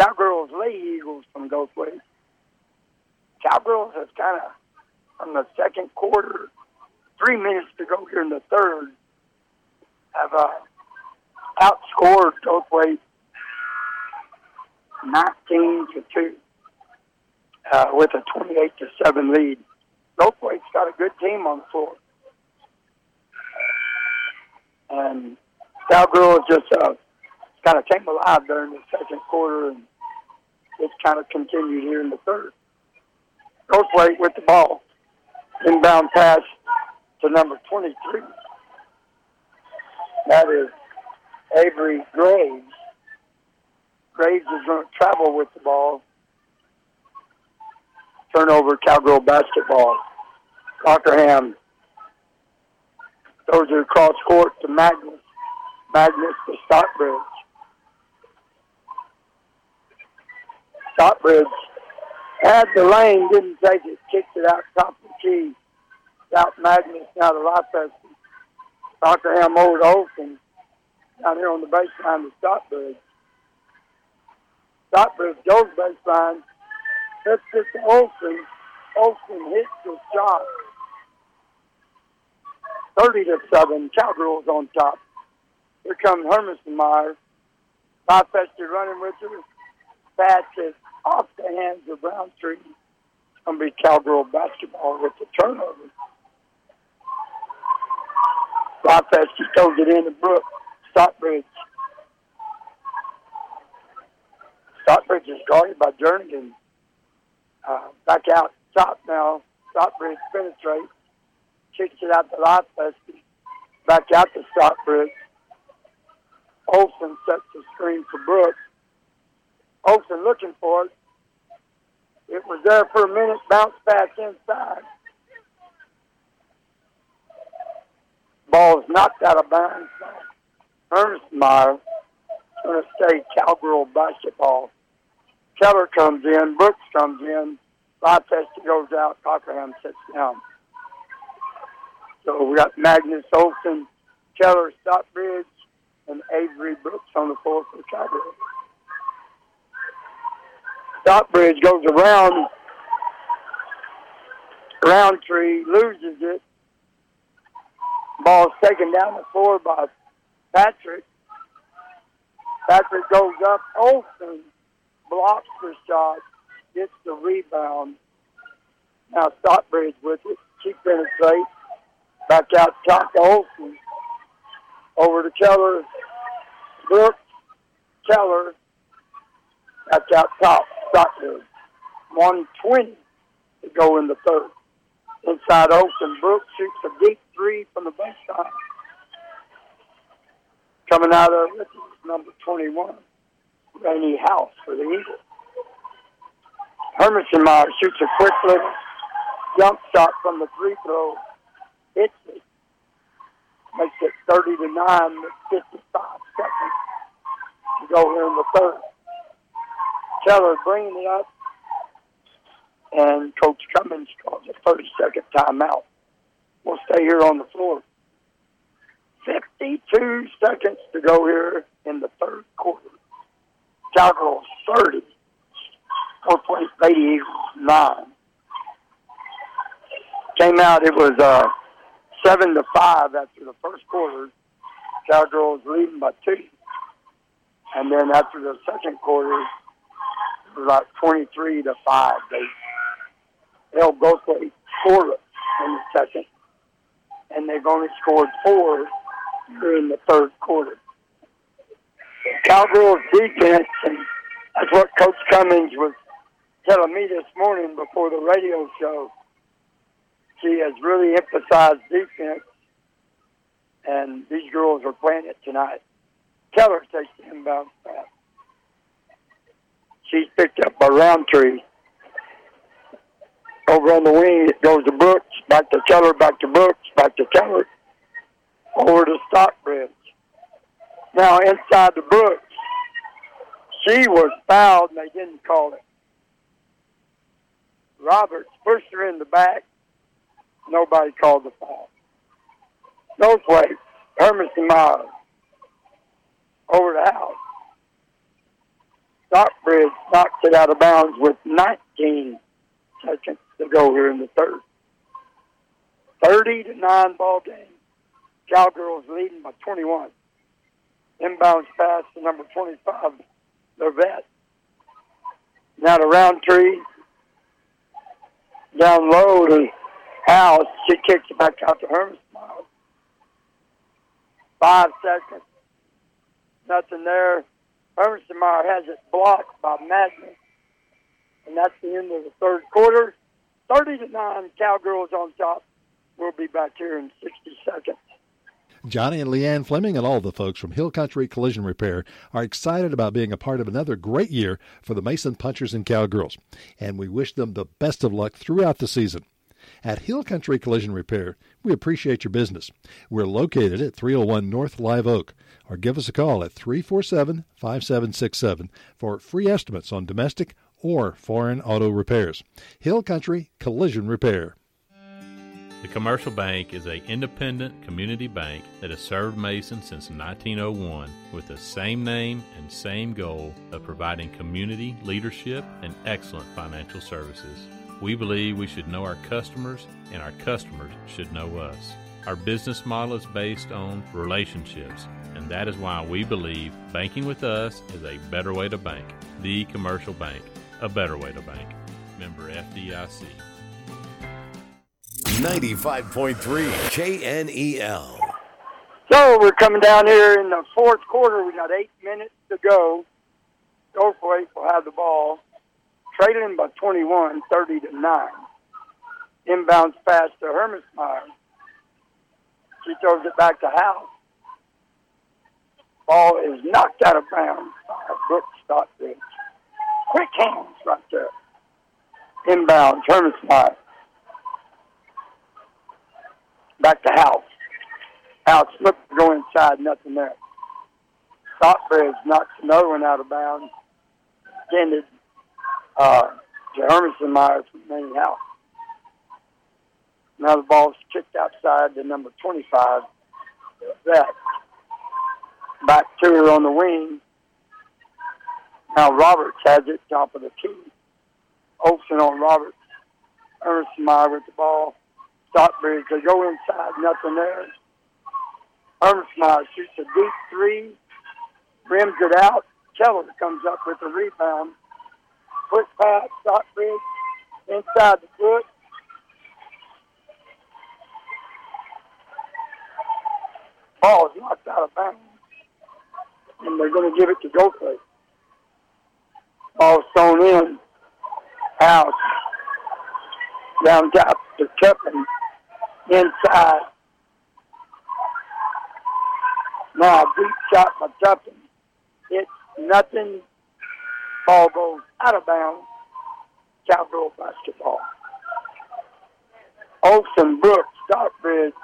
Cowgirls Lady Eagles from Goldthwaite. Cowgirls have kind of, from the second quarter, three minutes to go here in the third, have uh, outscored Goldthwaite 19 to 2 uh, with a 28 to 7 lead. Goldthwaite's got a good team on the floor. And Cowgirls just uh, kind of came alive during the second quarter, and it's kind of continued here in the third. Goldthwaite with the ball. Inbound pass to number 23. That is Avery Graves. Graves is going to travel with the ball. Turnover, Cowgirl basketball. Cockerham throws it across court to Magnus. Magnus to Stockbridge. Stockbridge had the lane, didn't take it, kicked it out top of the key. Out Magnus, now to Lopez. Cockerham over to Olson. Down here on the baseline to Stockbridge. Stockbridge goes baseline. Hits it to Olson. Olson hits the shot. 30 to 7. Cowgirls on top. Here comes Hermesmeyer. Rochester running with her. Is off the hands of Roundtree. It's going to be Cowgirl basketball with the turnover. Rochester throws it in to Brooke. Stockbridge. Stockbridge is guarded by Jernigan. Uh, back out top now. Stockbridge penetrates. Kicks it out to Rochester. Back out to Stockbridge. Olson sets the screen for Brooks. Olson looking for it. It was there for a minute, bounced back inside. Ball is knocked out of bounds. Hermesmeyer going to stay Cowgirl basketball. Keller comes in, Brooks comes in, Rochester goes out, Cockerham sits down. So we got Magnus Olson, Keller Stockbridge, and Avery Brooks on the floor for Cowgirls. Stockbridge goes around. Roundtree loses it. Ball's taken down the floor by Patrick. Patrick goes up. Olson blocks the shot, gets the rebound. Now Stockbridge with it. She penetrates. Back out top to Olson. Over to Keller. Brooks. Keller. Back out top. Stockbridge. 120 to go in the third. Inside Olson. Brooks shoots a deep three from the baseline. Coming out of it number 21, Rainey House for the Eagles. Hermesmeyer shoots a quick little jump shot from the free throw. Hits it. Makes it 30 to 9 with 55 seconds to go here in the third. Keller bringing it up, and Coach Cummings calls a 30 second timeout. We'll stay here on the floor. 52 seconds to go here in the third quarter. Cowgirls 30. Four Lady Eagles 9. Came out, it was uh, 7 to 5 after the first quarter. Cowgirls leading by 2. And then after the second quarter, it was like 23 to 5. They held Goldthwaite scoreless in the second. And they've only scored four in the third quarter. Cowgirls defense, and that's what Coach Cummings was telling me this morning before the radio show she has really emphasized defense, and these girls are playing it tonight. Keller takes the inbound pass. She's picked up by Roundtree. Over on the wing, it goes to Brooks, back to Keller, back to Brooks, back to Keller, over to Stockbridge. Now inside the Brooks. She was fouled, and they didn't call it. Roberts pushed her in the back. Nobody called the foul. No play. Hermiston Miles over the house. Stockbridge knocks it out of bounds with 19 seconds to go here in the third. 30 to 9 ball game. Cowgirls leading by 21. Inbounds pass to number 25, Levette. Now to Roundtree. Down low to House. She kicks it back out to Hermes. Five seconds. Nothing there. Hermesmeyer has it blocked by Magnus. And that's the end of the third quarter. 30 to 9, Cowgirls on top. We'll be back here in 60 seconds. Johnny and Leanne Fleming and all the folks from Hill Country Collision Repair are excited about being a part of another great year for the Mason Punchers and Cowgirls, and we wish them the best of luck throughout the season. At Hill Country Collision Repair, we appreciate your business. We're located at 301 North Live Oak, or give us a call at 347 5767 for free estimates on domestic or foreign auto repairs. Hill Country Collision Repair. The Commercial Bank is a independent community bank that has served Mason since 1901 with the same name and same goal of providing community leadership and excellent financial services. We believe we should know our customers and our customers should know us. Our business model is based on relationships, and that is why we believe banking with us is a better way to bank. The Commercial Bank, a better way to bank. Member FDIC. 95.3 KNEL. So we're coming down here in the fourth quarter. We got eight minutes to go. Goldthwaite will have the ball. Trailing by 21, 30 to 9. Inbounds pass to Hermesmeyer. She throws it back to House. Ball is knocked out of bounds by Brooks Stockbridge. Quick hands right there. Inbounds, Hermesmeyer. Back to House. House looked to go inside, nothing there. Stockbridge knocks another one out of bounds. Extended uh, to from main house. Now the ball's kicked outside to number 25. That back to her on the wing. Now Roberts has it top of the key. Olson on Roberts. Hermesmeyer with the ball. Stockbridge, they go inside, nothing there. Hermesmeyer shoots a deep three, rims it out. Keller comes up with the rebound. Quick pass, Stockbridge, inside the foot. Ball is knocked out of bounds. And they're going to give it to Goldthwaite. Ball thrown in. House. Down top to Turpin. Inside. Now, deep shot by Turpin. It's nothing. Ball goes out of bounds. Cowgirl basketball. Olson, Brooks, Stockbridge,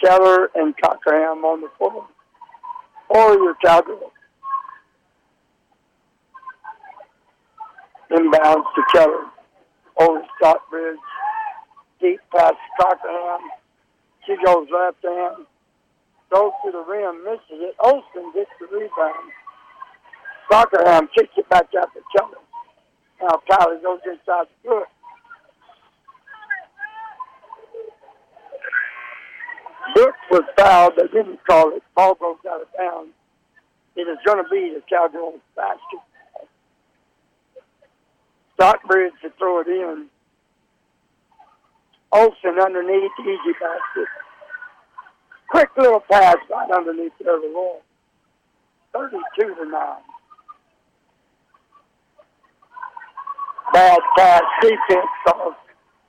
Keller, and Cockerham on the floor. Or your Cowgirls. Inbounds to Keller. Over Stockbridge. Deep pass to Cockerham. She goes left hand. Goes to the rim, misses it. Olson gets the rebound. Cockerham kicks it back out to Keller. Now Kylie goes inside the foot. Brooks was fouled. They didn't call it. Ball goes out of bounds. It is going to be the Cowgirls basket. Stockbridge to throw it in. Olson underneath, easy basket. Quick little pass right underneath the other wall. 32 to 9. Bad pass defense caused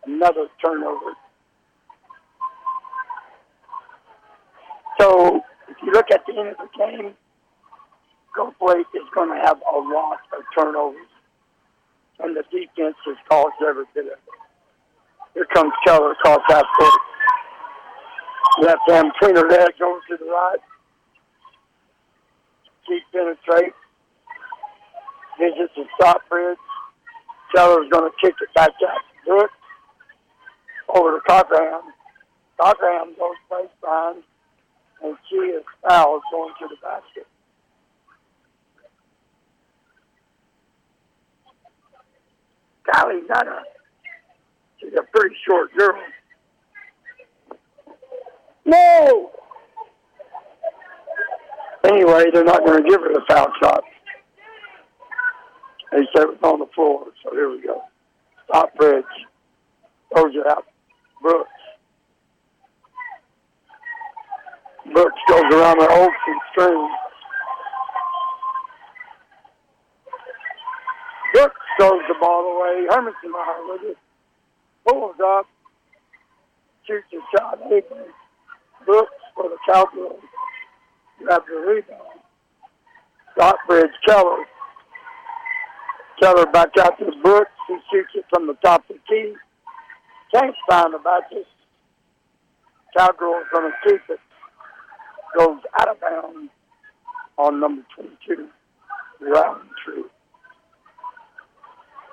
another turnover. So if you look at the end of the game, Gulf is going to have a lot of turnovers, and the defense has caused every bit of it. Here comes Keller across half court. Left hand between her legs over to the right. Deep penetrate. Visits the Stockbridge. Keller's going to kick it back out to Brooks. Over to Cockerham. Cockerham goes baseline, and she is fouled going to the basket. Not a, she's a pretty short girl. No! Anyway, they're not going to give her the foul shot. They said it was on the floor, so here we go. Stockbridge. Throws it out. Brooks. Brooks goes around the Olson string. Brooks throws the ball away. Hermanson with it. Pulls up. Shoots a shot. Brooks for the Cowboys. Grabs the rebound. Stockbridge Keller. Keller back out to Brooks. He shoots it from the top of the key. Can't find the basket. Cowgirl's going to keep it. Goes out of bounds on number 22, Roundtree.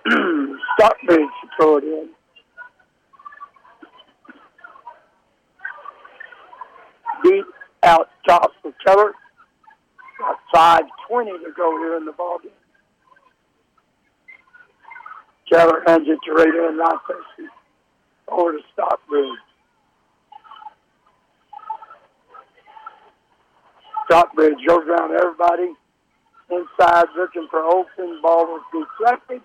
Stockbridge to throw it in. Deep out top for Keller. Got 5.20 to go here in the ballgame. Keller hands it to Raider and Rochester. Over oh, to stop Stockbridge. Stockbridge goes around everybody. Inside looking for Olson. Ball was deflected.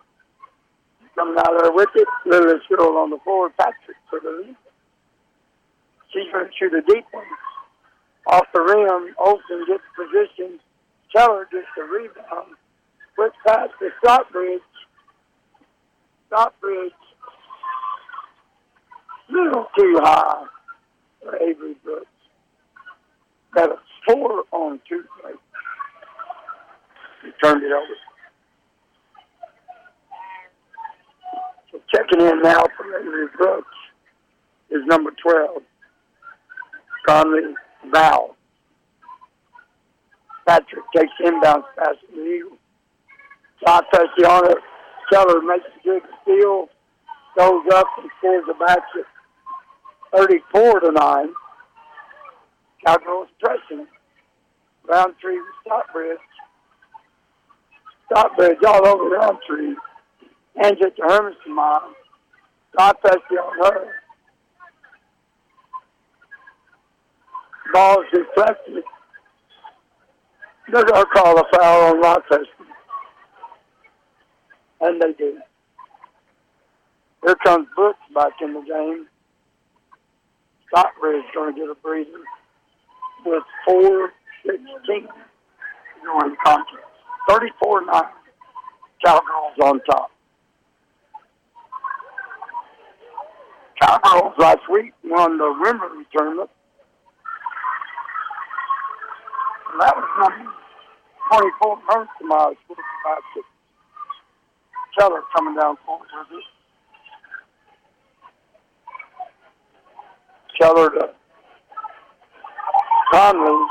Coming out of there with it. Lily Sherrill on the floor. Patrick for the lead. She's going to shoot a deep one. Off the rim. Olson gets positioned. Keller gets the rebound. Quick pass to Stockbridge. Stockbridge. Little too high for Avery Brooks. Got a four on two play. He turned it over. So checking in now for Avery Brooks is number 12, Conley Val. Patrick takes inbound pass to the Eagles. Shot touch on it. Keller makes a good steal, goes up and scores a basket. 34 to 9. Cowgirls pressing. Roundtree with Stockbridge. Stockbridge all over Roundtree. Hands it to Hermanson mom. Stop touching on her. Ball is deflected. They're going to call a foul on Rochester. And they do. Here comes Brooks back in the game. Stockbridge going to get a breather with 4-16 going contest. 34-9. Cowgirls on top. Cowgirls last week won the Wimberley tournament. And that was number 24 most of my Keller coming down with it. Keller to Conley.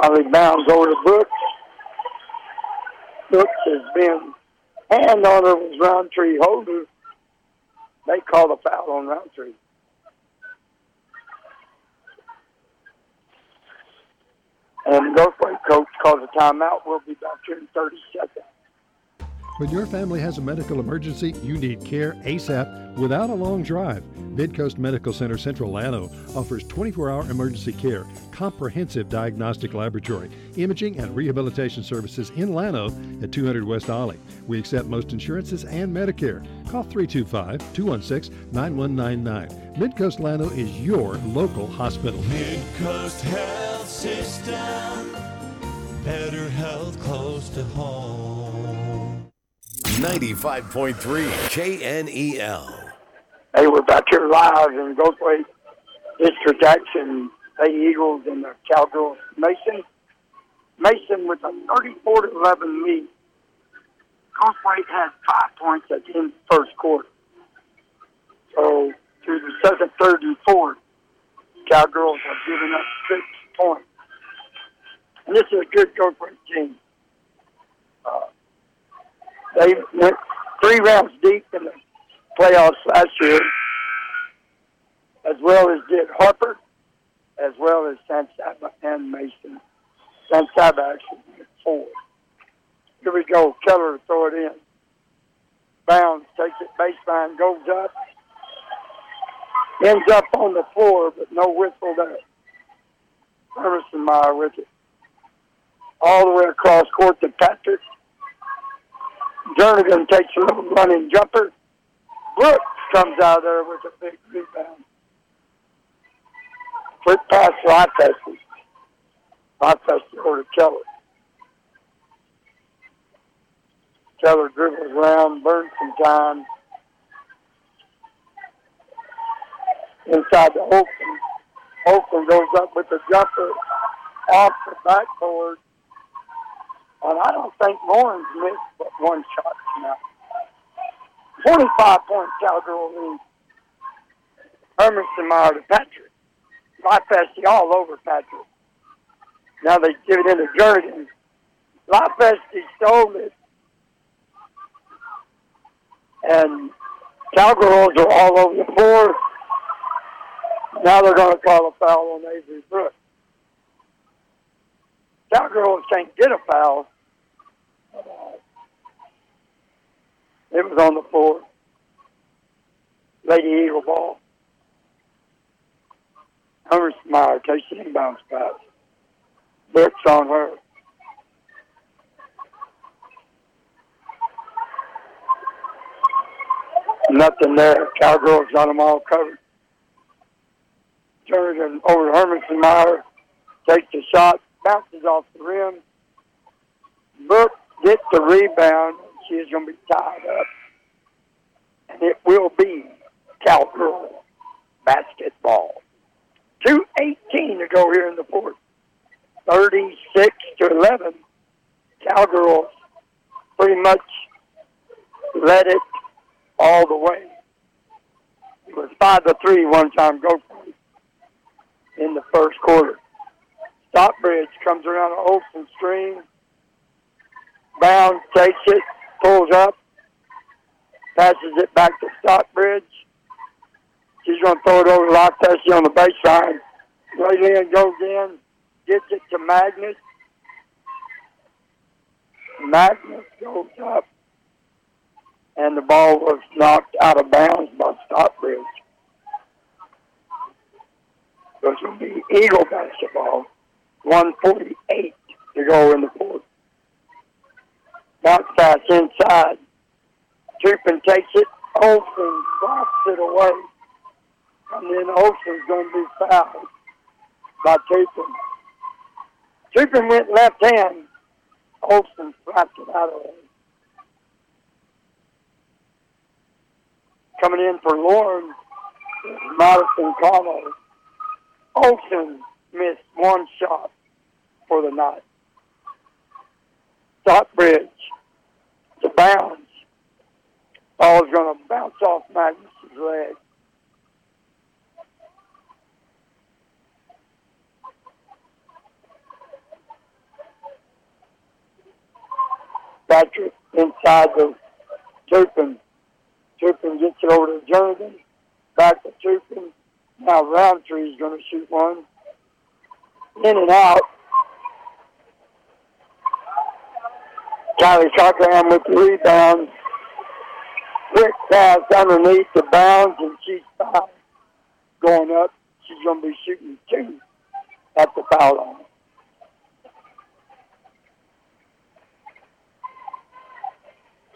Conley bounds over to Brooks. Brooks has been hand on her was Roundtree Holder. They call a foul on Roundtree. And Goldthwaite coach calls a timeout. We'll be back here in 30 seconds. When your family has a medical emergency, you need care ASAP without a long drive. Midcoast Medical Center Central Llano offers 24 hour emergency care, comprehensive diagnostic laboratory, imaging, and rehabilitation services in Llano at 200 West Ollie. We accept most insurances and Medicare. Call 325 216 9199. Midcoast Llano is your local hospital. Midcoast Health System. better health close to home. 95.3 KNEL. Hey, we're back here live in Goldthwaite District Action, Lady Eagles and the Cowgirls. Mason, Mason with a 34 to 11 lead. Goldthwaite had five points at the end of the first quarter. So through the second, third, and fourth, Cowgirls have given up six points. And this is a good Goldthwaite team. Uh, they went three rounds deep in the playoffs last year, as well as did Harper, as well as San Saba and Mason. San Saba actually went four. Here we go. Keller throw it in. Bounds, takes it baseline, goes up. Ends up on the floor, but no whistle there. Hermesmeyer with it. All the way across court to Patrick. Jernigan takes a little running jumper. Brooks comes out there with a big rebound. Quick pass to Rochester. Rochester over to Keller. Keller dribbles around, burns some time. Inside the Holcomb. Holcomb goes up with the jumper off the backboard. And I don't think Lawrence missed but one shot tonight. 25 point Cowgirl lead. Hermesmeyer to Patrick. Lafesti all over Patrick. Now they give it in into Jernigan. Lafesti stole it. And Cowgirls are all over the floor. Now they're going to call a foul on Avery Brooks. Cowgirls can't get a foul. It was on the floor. Lady Eagle ball. Hummer Meyer takes an inbounds pass. Brooks on her. Nothing there. Cowgirls got them all covered. Turns it over to Hermesmeyer. Takes the shot. Bounces off the rim. Brooks gets the rebound. She's going to be tied up. And it will be Cowgirl basketball. 2.18 to go here in the fourth. 36 to 11. Cowgirls pretty much led it all the way. It was 5 to 3 one time go in the first quarter. Stockbridge comes around the Olson screen. Bounds takes it, pulls up, passes it back to Stockbridge. She's going to throw it over to on the baseline. Raylan goes in, gets it to Magnus. Magnus goes up, and the ball was knocked out of bounds by Stockbridge. This will be Eagle basketball. 148 to go in the fourth. Bounce pass inside. Turpin takes it. Olson drops it away. And then Olson's going to be fouled by Turpin. Turpin went left hand. Olson slapped it out of there. Coming in for Lauren, Madison Connell. Olson missed one shot for the night. Stockbridge to bounds. Ball's going to bounce off Magnus's leg. Patrick inside the Turpin. Turpin gets it over to Jernigan. Back to Turpin. Now Roundtree's going to shoot one. In and out. Kylie Cochran with the rebound. Quick pass underneath the bounds, and she's fouled. Going up. She's going to be shooting two at the foul line.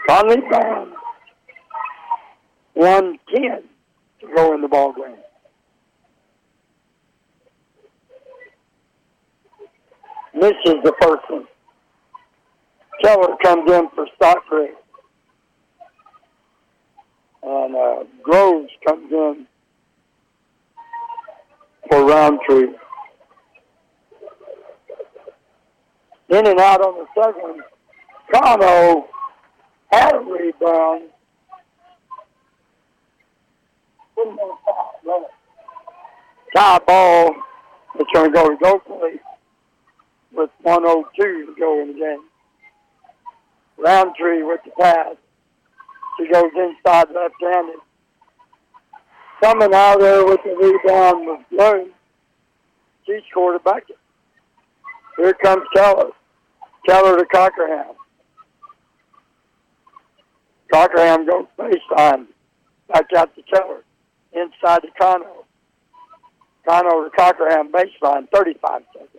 Conley Bounds. 110 to go in the ball game. Misses the first one. Keller comes in for Stockbridge. And uh, Groves comes in for Roundtree. In and out on the second, Cano had a rebound. Tie ball. It's going to go to Oakley with 102 to go in the game. Roundtree with the pass. She goes inside left-handed. Coming out there with the rebound was Bloom. She scored a bucket. Here comes Keller. Keller to Cockerham. Cockerham goes baseline. Back out to Keller. Inside to Cano. Cano to Cockerham baseline. 35 seconds.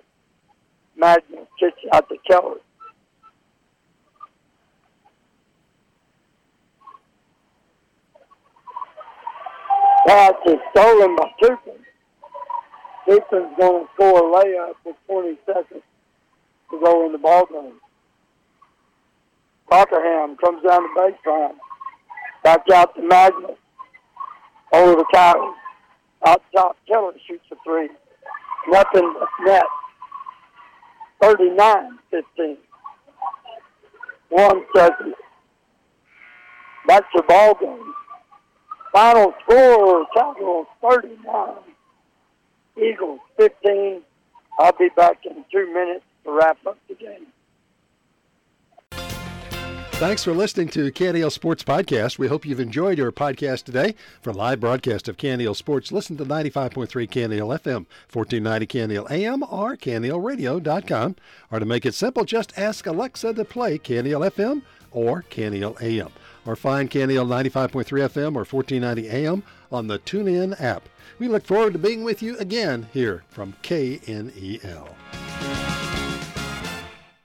Magnus kicks out to Keller. Pass is stolen by Turpin. Turpin's going to score a layup with 20 seconds to go in the ball game. Cockerham comes down the baseline. Back out to Magnus. Over the Coyote. Out top, Keller shoots a three. Nothing net. 39-15. One second. That's the ball game. Final score, Cowgirls 39. Eagles 15. I'll be back in two minutes to wrap up the game. Thanks for listening to KNEL Sports Podcast. We hope you've enjoyed your podcast today. For live broadcast of KNEL Sports, listen to 95.3 KNEL FM, 1490 KNEL AM, or KNELradio.com. Or to make it simple, just ask Alexa to play KNEL FM or KNEL AM. Or find KNEL 95.3 FM or 1490 AM on the TuneIn app. We look forward to being with you again here from KNEL.